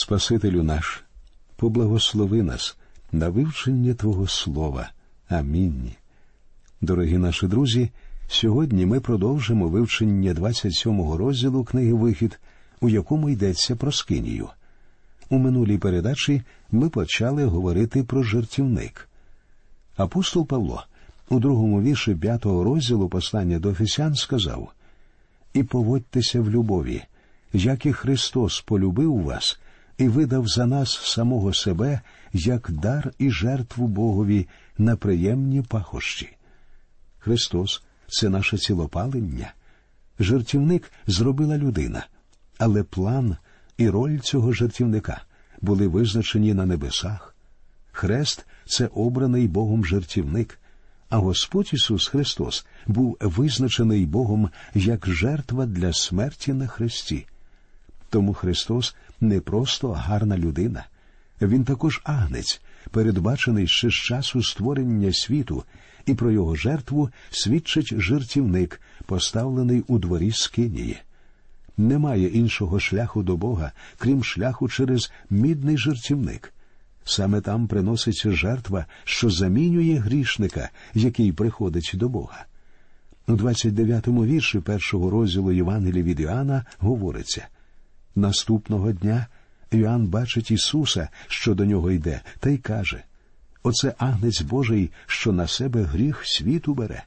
Спасителю наш, поблагослови нас на вивчення Твого Слова. Амінь. Дорогі наші друзі. Сьогодні ми продовжимо вивчення 27-го розділу книги Вихід, у якому йдеться про скинію. У минулій передачі ми почали говорити про жертівник. Апостол Павло у другому вірші п'ятого розділу послання до Офісян сказав І поводьтеся в любові, як і Христос полюбив вас і видав за нас самого себе як дар і жертву Богові на приємні пахощі. Христос це наше цілопалення. Жертівник зробила людина, але план і роль цього жертівника були визначені на небесах. Хрест це обраний Богом жертівник, а Господь Ісус Христос був визначений Богом як жертва для смерті на хресті. Тому Христос не просто гарна людина, Він також агнець, передбачений ще з часу створення світу і про його жертву свідчить жертівник, поставлений у дворі Скинії. Немає іншого шляху до Бога, крім шляху через мідний жертівник. Саме там приноситься жертва, що замінює грішника, який приходить до Бога. У 29-му вірші першого розділу Євангелія від Іоанна говориться наступного дня Іоанн бачить Ісуса, що до нього йде, та й каже Оце агнець Божий, що на себе гріх світу бере.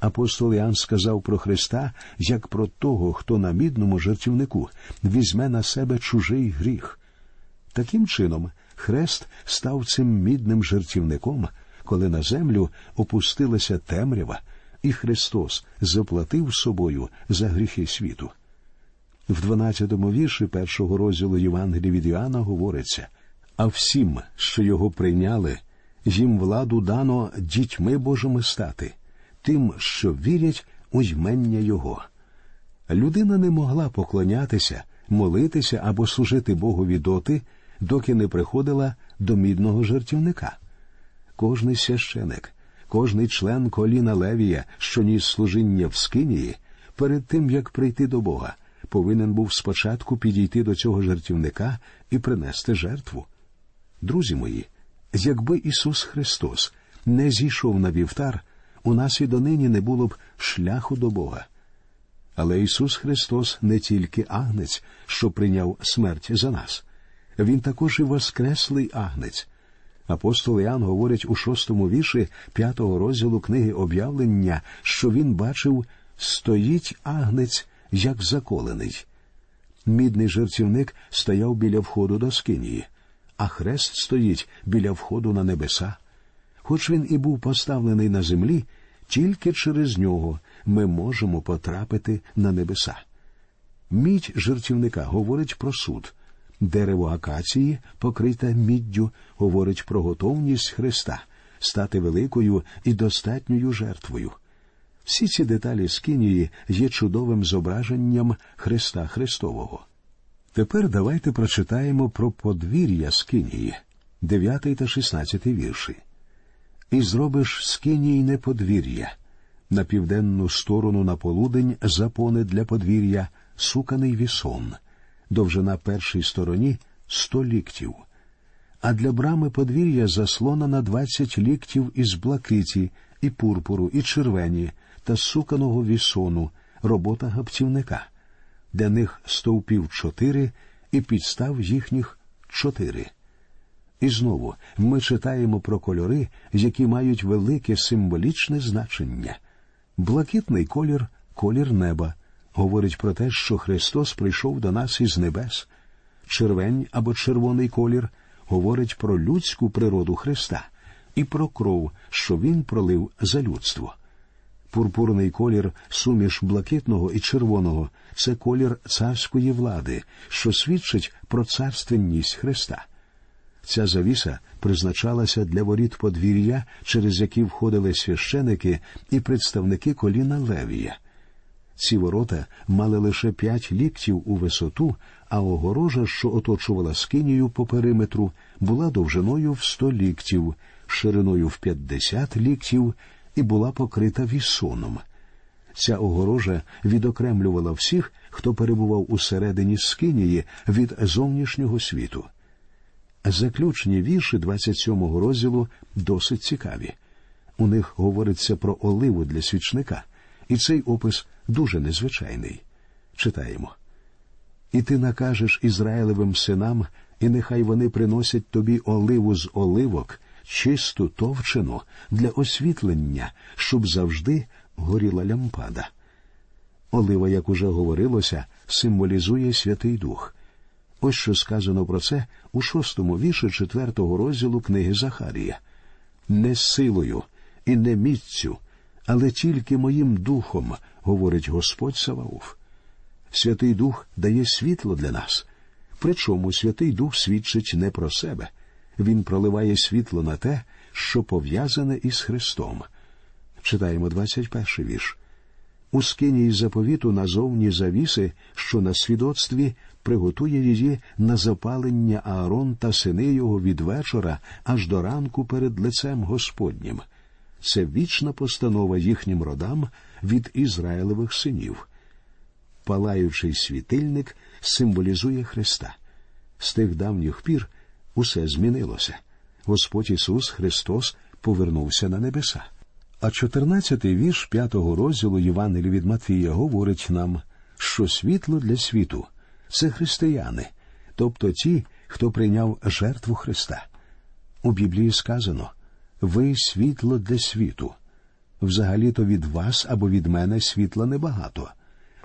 Апостол Іоанн сказав про Христа як про того, хто на мідному жертівнику візьме на себе чужий гріх. Таким чином, хрест став цим мідним жертівником, коли на землю опустилася темрява, і Христос заплатив собою за гріхи світу. В 12-му вірші першого розділу Євангелія від Іоанна говориться а всім, що його прийняли, їм владу дано дітьми Божими стати, тим, що вірять у ймення Його. Людина не могла поклонятися, молитися або служити Богові доти, доки не приходила до мідного жертівника. Кожний священик, кожний член коліна Левія, що ніс служіння в Скинії, перед тим як прийти до Бога, повинен був спочатку підійти до цього жертівника і принести жертву. Друзі мої, якби Ісус Христос не зійшов на вівтар, у нас і донині не було б шляху до Бога. Але Ісус Христос не тільки агнець, що прийняв смерть за нас, Він також і воскреслий агнець. Апостол Іоанн говорить у шостому вірші п'ятого розділу книги об'явлення, що він бачив стоїть агнець, як заколений. Мідний жертівник стояв біля входу до скинії а хрест стоїть біля входу на небеса. Хоч він і був поставлений на землі, тільки через нього ми можемо потрапити на небеса. Мідь жертівника говорить про суд, дерево акації, покрите міддю, говорить про готовність Христа стати великою і достатньою жертвою. Всі ці деталі Скинії є чудовим зображенням Христа Христового. Тепер давайте прочитаємо про подвір'я Скинії, 9 та 16 вірші. І зробиш Скинійне подвір'я, на південну сторону на полудень запони для подвір'я, суканий вісон, довжина першій стороні сто ліктів, а для брами подвір'я заслона на двадцять ліктів із блакиті, і пурпуру, і червені та суканого вісону, робота гаптівника для них стовпів чотири і підстав їхніх чотири. І знову ми читаємо про кольори, які мають велике символічне значення. Блакитний колір колір неба, говорить про те, що Христос прийшов до нас із небес. Червень або червоний колір говорить про людську природу Христа і про кров, що Він пролив за людство. Пурпурний колір, суміш блакитного і червоного це колір царської влади, що свідчить про царственність Христа. Ця завіса призначалася для воріт подвір'я, через які входили священики і представники коліна Левія. Ці ворота мали лише п'ять ліктів у висоту, а огорожа, що оточувала скинію по периметру, була довжиною в сто ліктів, шириною в п'ятдесят ліктів і була покрита вісоном. Ця огорожа відокремлювала всіх, хто перебував усередині скинії від зовнішнього світу. Заключні вірші 27-го розділу досить цікаві. У них говориться про оливу для свічника, і цей опис дуже незвичайний. Читаємо. І ти накажеш Ізраїлевим синам, і нехай вони приносять тобі оливу з оливок, чисту товчену для освітлення, щоб завжди горіла лямпада. Олива, як уже говорилося, символізує Святий Дух. Ось що сказано про це у шостому вірші четвертого розділу книги Захарія. Не силою і не міццю, але тільки моїм духом, говорить Господь Саваоф. Святий Дух дає світло для нас. Причому Святий Дух свідчить не про себе, він проливає світло на те, що пов'язане із Христом. Читаємо 21 вірш. У скині заповіту назовні завіси, що на свідоцтві приготує її на запалення Аарон та сини його від вечора аж до ранку перед лицем Господнім. Це вічна постанова їхнім родам від Ізраїлевих синів. Палаючий світильник символізує Христа. З тих давніх пір усе змінилося. Господь Ісус Христос повернувся на небеса. А 14-й вірш п'ятого розділу Євангелія від Матвія говорить нам, що світло для світу це християни, тобто ті, хто прийняв жертву Христа. У Біблії сказано ви світло для світу. Взагалі-то від вас або від мене світла небагато.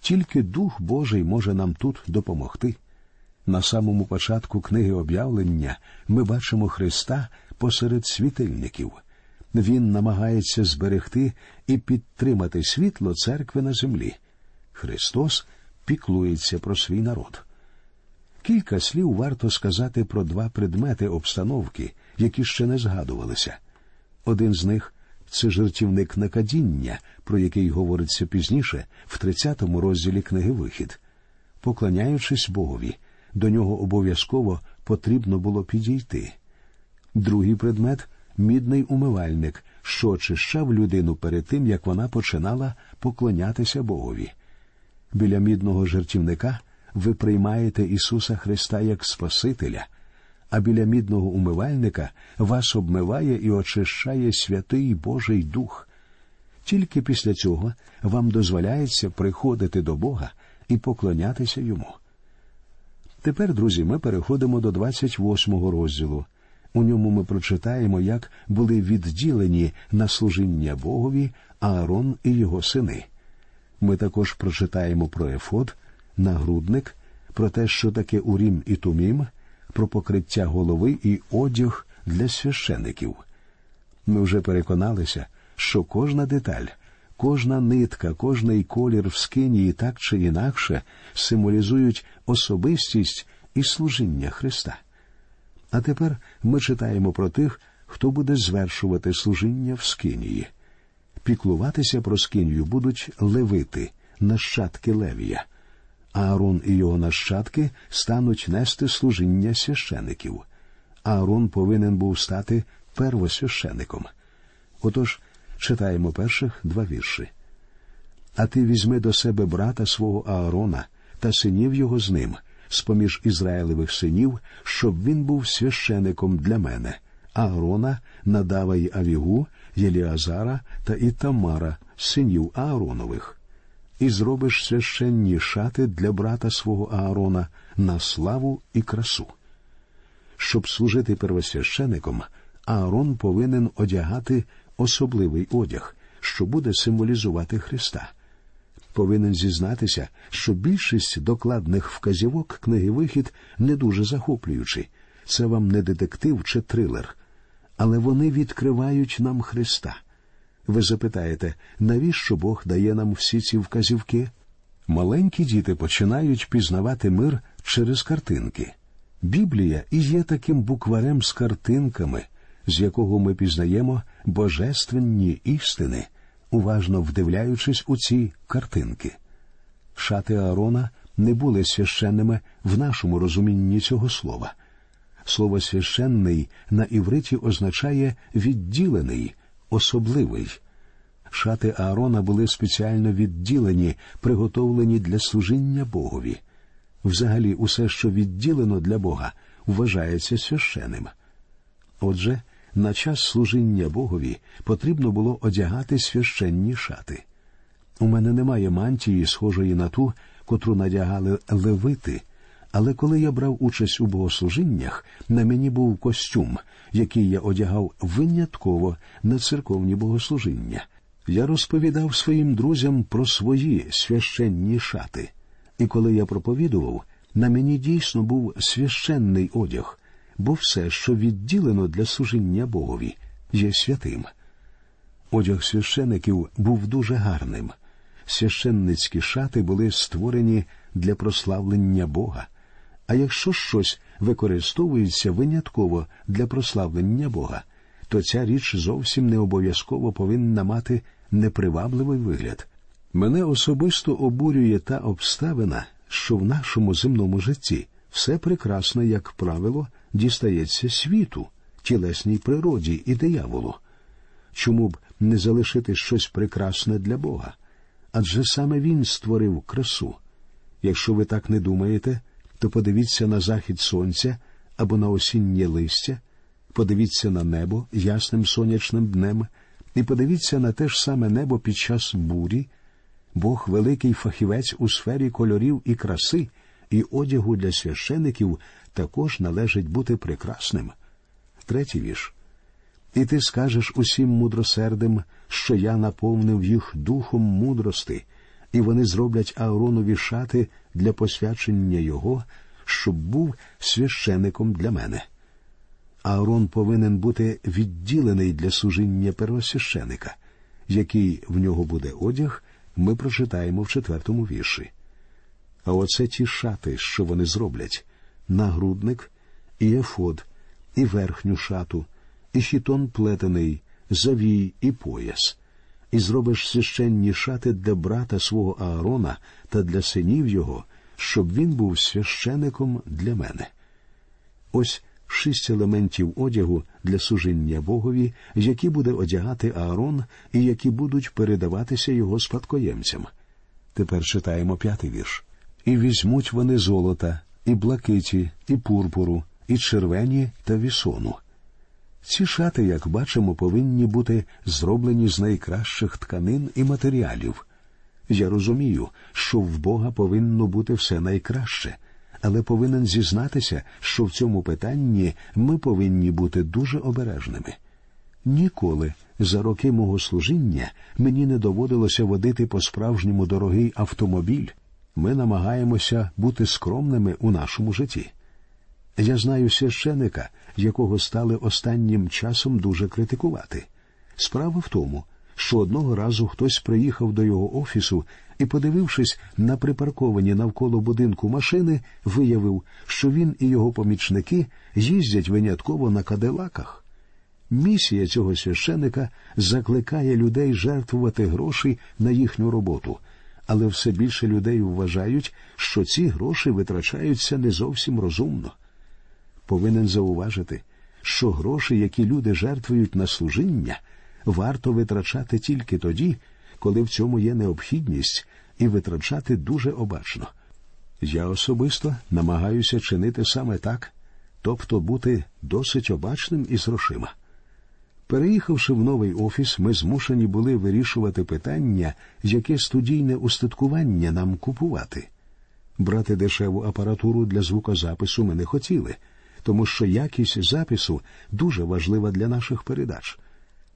Тільки Дух Божий може нам тут допомогти. На самому початку книги об'явлення ми бачимо Христа посеред світильників. Він намагається зберегти і підтримати світло церкви на землі. Христос піклується про свій народ. Кілька слів варто сказати про два предмети обстановки, які ще не згадувалися. Один з них це жертівник накадіння, про який говориться пізніше, в 30-му розділі книги Вихід. Поклоняючись Богові, до нього обов'язково потрібно було підійти. Другий предмет мідний умивальник, що очищав людину перед тим, як вона починала поклонятися Богові. Біля мідного жертівника ви приймаєте Ісуса Христа як Спасителя, а біля мідного умивальника вас обмиває і очищає святий Божий Дух. Тільки після цього вам дозволяється приходити до Бога і поклонятися йому. Тепер, друзі, ми переходимо до 28-го розділу. У ньому ми прочитаємо, як були відділені на служіння Богові Аарон і його сини. Ми також прочитаємо про ефод, нагрудник, про те, що таке урім і тумім, про покриття голови і одяг для священиків. Ми вже переконалися, що кожна деталь, кожна нитка, кожний колір в скині так чи інакше символізують особистість і служіння Христа. А тепер ми читаємо про тих, хто буде звершувати служіння в скинії. Піклуватися про скинію будуть левити, нащадки Левія. Аарон і його нащадки стануть нести служіння священиків. Аарон повинен був стати первосвящеником. Отож, читаємо перших два вірші. А ти візьми до себе брата свого Аарона та синів його з ним, з поміж Ізраїлевих синів, щоб він був священиком для мене, Аарона, Надава й Авігу, Єліазара та Ітамара, синів Ааронових і зробиш священні шати для брата свого Аарона на славу і красу. Щоб служити первосвящеником, Аарон повинен одягати особливий одяг, що буде символізувати Христа. Повинен зізнатися, що більшість докладних вказівок книги Вихід не дуже захоплюючі. Це вам не детектив чи трилер, але вони відкривають нам Христа. Ви запитаєте, навіщо Бог дає нам всі ці вказівки? Маленькі діти починають пізнавати мир через картинки. Біблія і є таким букварем з картинками, з якого ми пізнаємо божественні істини, уважно вдивляючись у ці картинки. Шати Аарона не були священними в нашому розумінні цього слова. Слово священний на івриті означає відділений особливий. шати Аарона були спеціально відділені, приготовлені для служіння Богові. Взагалі, усе, що відділено для Бога, вважається священним. Отже, на час служіння Богові потрібно було одягати священні шати. У мене немає мантії, схожої на ту, котру надягали левити, але коли я брав участь у богослужіннях, на мені був костюм, який я одягав винятково на церковні богослужіння. Я розповідав своїм друзям про свої священні шати, і коли я проповідував, на мені дійсно був священний одяг, бо все, що відділено для служіння Богові, є святим. Одяг священиків був дуже гарним. Священницькі шати були створені для прославлення Бога. А якщо щось використовується винятково для прославлення Бога, то ця річ зовсім не обов'язково повинна мати непривабливий вигляд. Мене особисто обурює та обставина, що в нашому земному житті все прекрасне, як правило, дістається світу, тілесній природі і дияволу. Чому б не залишити щось прекрасне для Бога? Адже саме Він створив красу. Якщо ви так не думаєте, то подивіться на захід сонця або на осіннє листя, подивіться на небо ясним сонячним днем, і подивіться на те ж саме небо під час бурі. Бог великий фахівець у сфері кольорів і краси, і одягу для священиків також належить бути прекрасним. Третій вірш. І ти скажеш усім мудросердим, що я наповнив їх духом мудрости, і вони зроблять Ааронові шати для посвячення його, щоб був священиком для мене. Аарон повинен бути відділений для служіння первосвященика. Який в нього буде одяг, ми прочитаємо в четвертому вірші. А оце ті шати, що вони зроблять нагрудник, і ефод, і верхню шату, і хітон плетений, завій і пояс, і зробиш священні шати для брата свого Аарона та для синів його, щоб він був священиком для мене. Ось шість елементів одягу для служіння Богові, які буде одягати Аарон і які будуть передаватися його спадкоємцям. Тепер читаємо п'ятий вірш. І візьмуть вони золота, і блакиті, і пурпуру, і червені та вісону. Ці шати, як бачимо, повинні бути зроблені з найкращих тканин і матеріалів. Я розумію, що в Бога повинно бути все найкраще, але повинен зізнатися, що в цьому питанні ми повинні бути дуже обережними. Ніколи за роки мого служіння мені не доводилося водити по справжньому дорогий автомобіль. Ми намагаємося бути скромними у нашому житті. Я знаю священика, якого стали останнім часом дуже критикувати. Справа в тому, що одного разу хтось приїхав до його офісу і, подивившись на припарковані навколо будинку машини, виявив, що він і його помічники їздять винятково на кадилаках. Місія цього священика закликає людей жертвувати гроші на їхню роботу, але все більше людей вважають, що ці гроші витрачаються не зовсім розумно. Повинен зауважити, що гроші, які люди жертвують на служіння, варто витрачати тільки тоді, коли в цьому є необхідність, і витрачати дуже обачно. Я особисто намагаюся чинити саме так, тобто бути досить обачним із грошима. Переїхавши в новий офіс, ми змушені були вирішувати питання, яке студійне устаткування нам купувати. Брати дешеву апаратуру для звукозапису ми не хотіли, тому що якість запису дуже важлива для наших передач.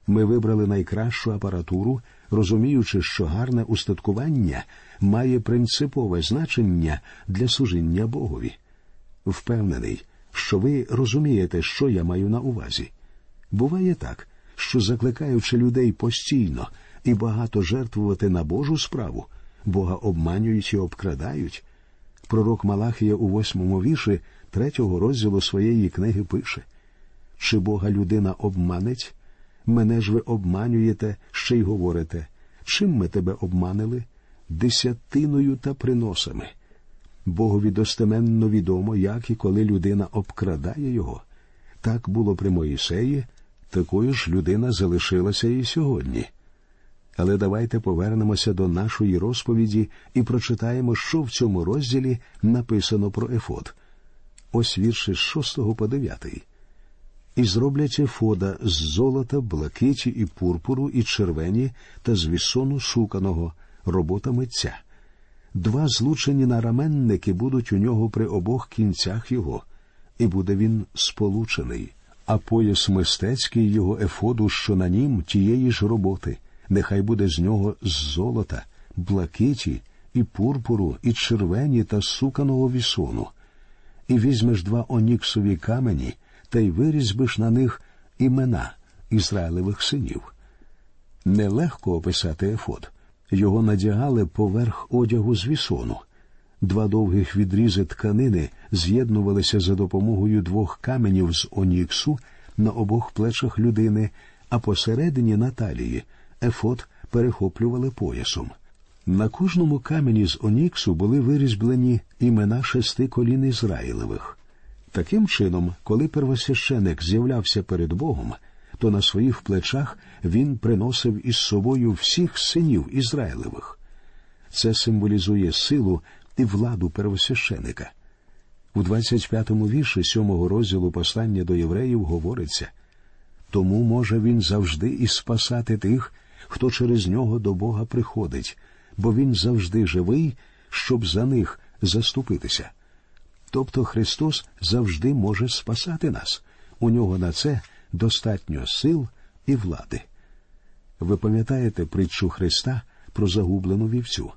Ми вибрали найкращу апаратуру, розуміючи, що гарне устаткування має принципове значення для служіння Богові. Впевнений, що ви розумієте, що я маю на увазі. Буває так, що закликаючи людей постійно і багато жертвувати на Божу справу, Бога обманюють і обкрадають. Пророк Малахія у восьмому віші третього розділу своєї книги пише Чи Бога людина обманить? Мене ж ви обманюєте, ще й говорите, чим ми тебе обманили? Десятиною та приносами. Богові достеменно відомо, як і коли людина обкрадає його. Так було при Моїсеї, такою ж людина залишилася і сьогодні. Але давайте повернемося до нашої розповіді і прочитаємо, що в цьому розділі написано про Ефод. Ось вірші з 6 по 9. І зроблять Ефода з золота, блакиті і пурпуру, і червені та з вісону шуканого, робота митця. Два злучені нараменники будуть у нього при обох кінцях його, і буде він сполучений, а пояс мистецький його ефоду, що на нім тієї ж роботи, нехай буде з нього з золота, блакиті, і пурпуру, і червені та суканого вісону. І візьмеш два оніксові камені, та й вирізьбиш на них імена Ізраїлевих синів. Нелегко описати ефод. Його надягали поверх одягу з вісону. Два довгих відрізи тканини з'єднувалися за допомогою двох каменів з оніксу на обох плечах людини, а посередині на талії ефот перехоплювали поясом. На кожному камені з оніксу були вирізблені імена шести колін Ізраїлевих. Таким чином, коли первосвященик з'являвся перед Богом, то на своїх плечах він приносив із собою всіх синів Ізраїлевих. Це символізує силу і владу первосвященика. У 25-му вірші сьомого розділу послання до євреїв говориться тому може він завжди і спасати тих, хто через нього до Бога приходить, бо він завжди живий, щоб за них заступитися. Тобто Христос завжди може спасати нас. У нього на це достатньо сил і влади. Ви пам'ятаєте притчу Христа про загублену вівцю?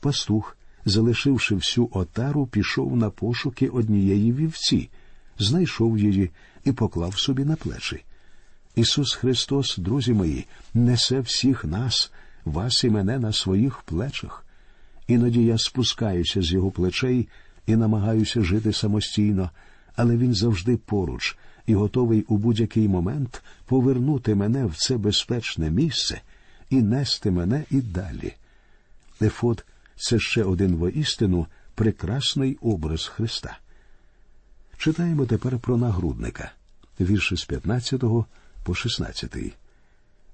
Пастух, залишивши всю отару, пішов на пошуки однієї вівці, знайшов її і поклав собі на плечі. Ісус Христос, друзі мої, несе всіх нас, вас і мене на своїх плечах. Іноді я спускаюся з його плечей і намагаюся жити самостійно, але він завжди поруч і готовий у будь-який момент повернути мене в це безпечне місце і нести мене і далі. Ефот це ще один воістину прекрасний образ Христа. Читаємо тепер про нагрудника, вірші з 15 по 16.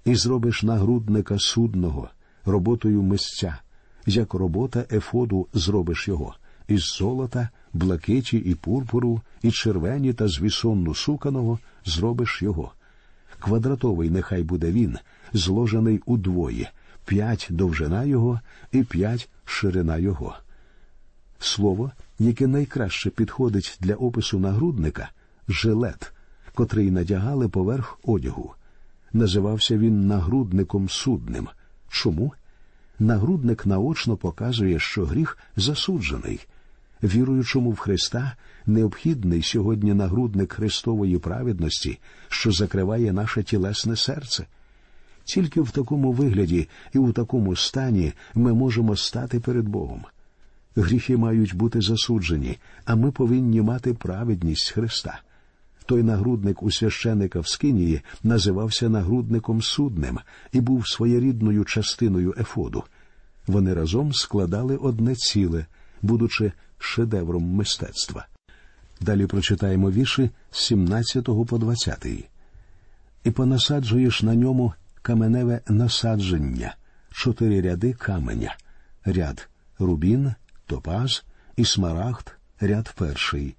І зробиш нагрудника судного роботою мисця, як робота ефоду зробиш його, із золота, блакиті і пурпуру, і червені та з вісонну суканого зробиш його. Квадратовий нехай буде він, зложений удвоє, п'ять довжина його і п'ять ширина його. Слово, яке найкраще підходить для опису нагрудника жилет, котрий надягали поверх одягу. Називався він нагрудником судним. Чому? Нагрудник наочно показує, що гріх засуджений. Віруючому в Христа необхідний сьогодні нагрудник Христової праведності, що закриває наше тілесне серце. Тільки в такому вигляді і у такому стані ми можемо стати перед Богом. Гріхи мають бути засуджені, а ми повинні мати праведність Христа. Той нагрудник у священика в Скинії називався нагрудником судним і був своєрідною частиною ефоду. Вони разом складали одне ціле, будучи шедевром мистецтва. Далі прочитаємо вірші з 17 по 20. І понасаджуєш на ньому каменеве насадження, чотири ряди каменя, ряд рубін, топаз і смарагд, ряд перший,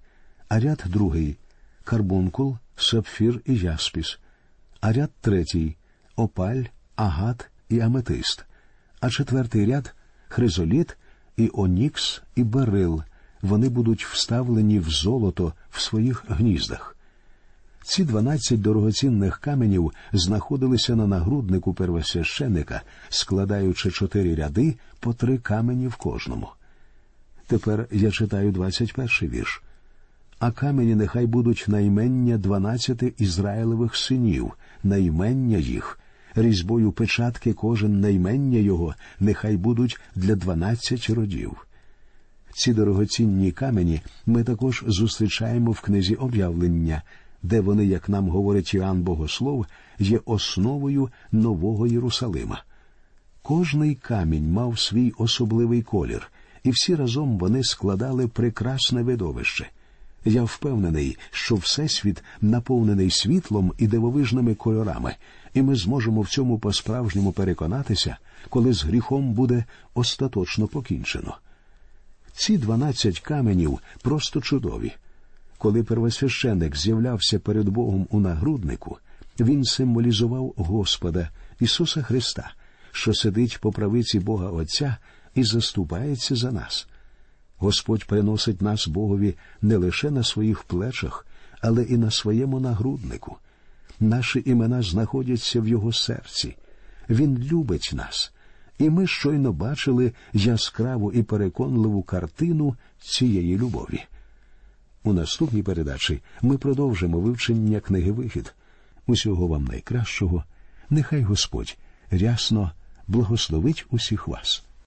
а ряд другий карбункул, сапфір і яспіс, а ряд третій опаль, агат і аметист, а четвертий ряд хризоліт і онікс і берил. Вони будуть вставлені в золото в своїх гніздах. Ці дванадцять дорогоцінних каменів знаходилися на нагруднику первосвященика, складаючи чотири ряди по три камені в кожному. Тепер я читаю двадцять перший вірш а камені нехай будуть наймення дванадцяти Ізраїлевих синів, наймення їх, різьбою печатки кожен наймення його нехай будуть для дванадцять родів. Ці дорогоцінні камені ми також зустрічаємо в книзі об'явлення, де вони, як нам говорить Іоанн Богослов, є основою нового Єрусалима. Кожний камінь мав свій особливий колір, і всі разом вони складали прекрасне видовище. Я впевнений, що Всесвіт наповнений світлом і дивовижними кольорами, і ми зможемо в цьому по-справжньому переконатися, коли з гріхом буде остаточно покінчено. Ці дванадцять каменів просто чудові. Коли первосвященик з'являвся перед Богом у нагруднику, він символізував Господа Ісуса Христа, що сидить по правиці Бога Отця і заступається за нас. Господь приносить нас Богові не лише на своїх плечах, але і на своєму нагруднику. Наші імена знаходяться в Його серці. Він любить нас, і ми щойно бачили яскраву і переконливу картину цієї любові. У наступній передачі ми продовжимо вивчення книги Вихід. Усього вам найкращого. Нехай Господь рясно благословить усіх вас.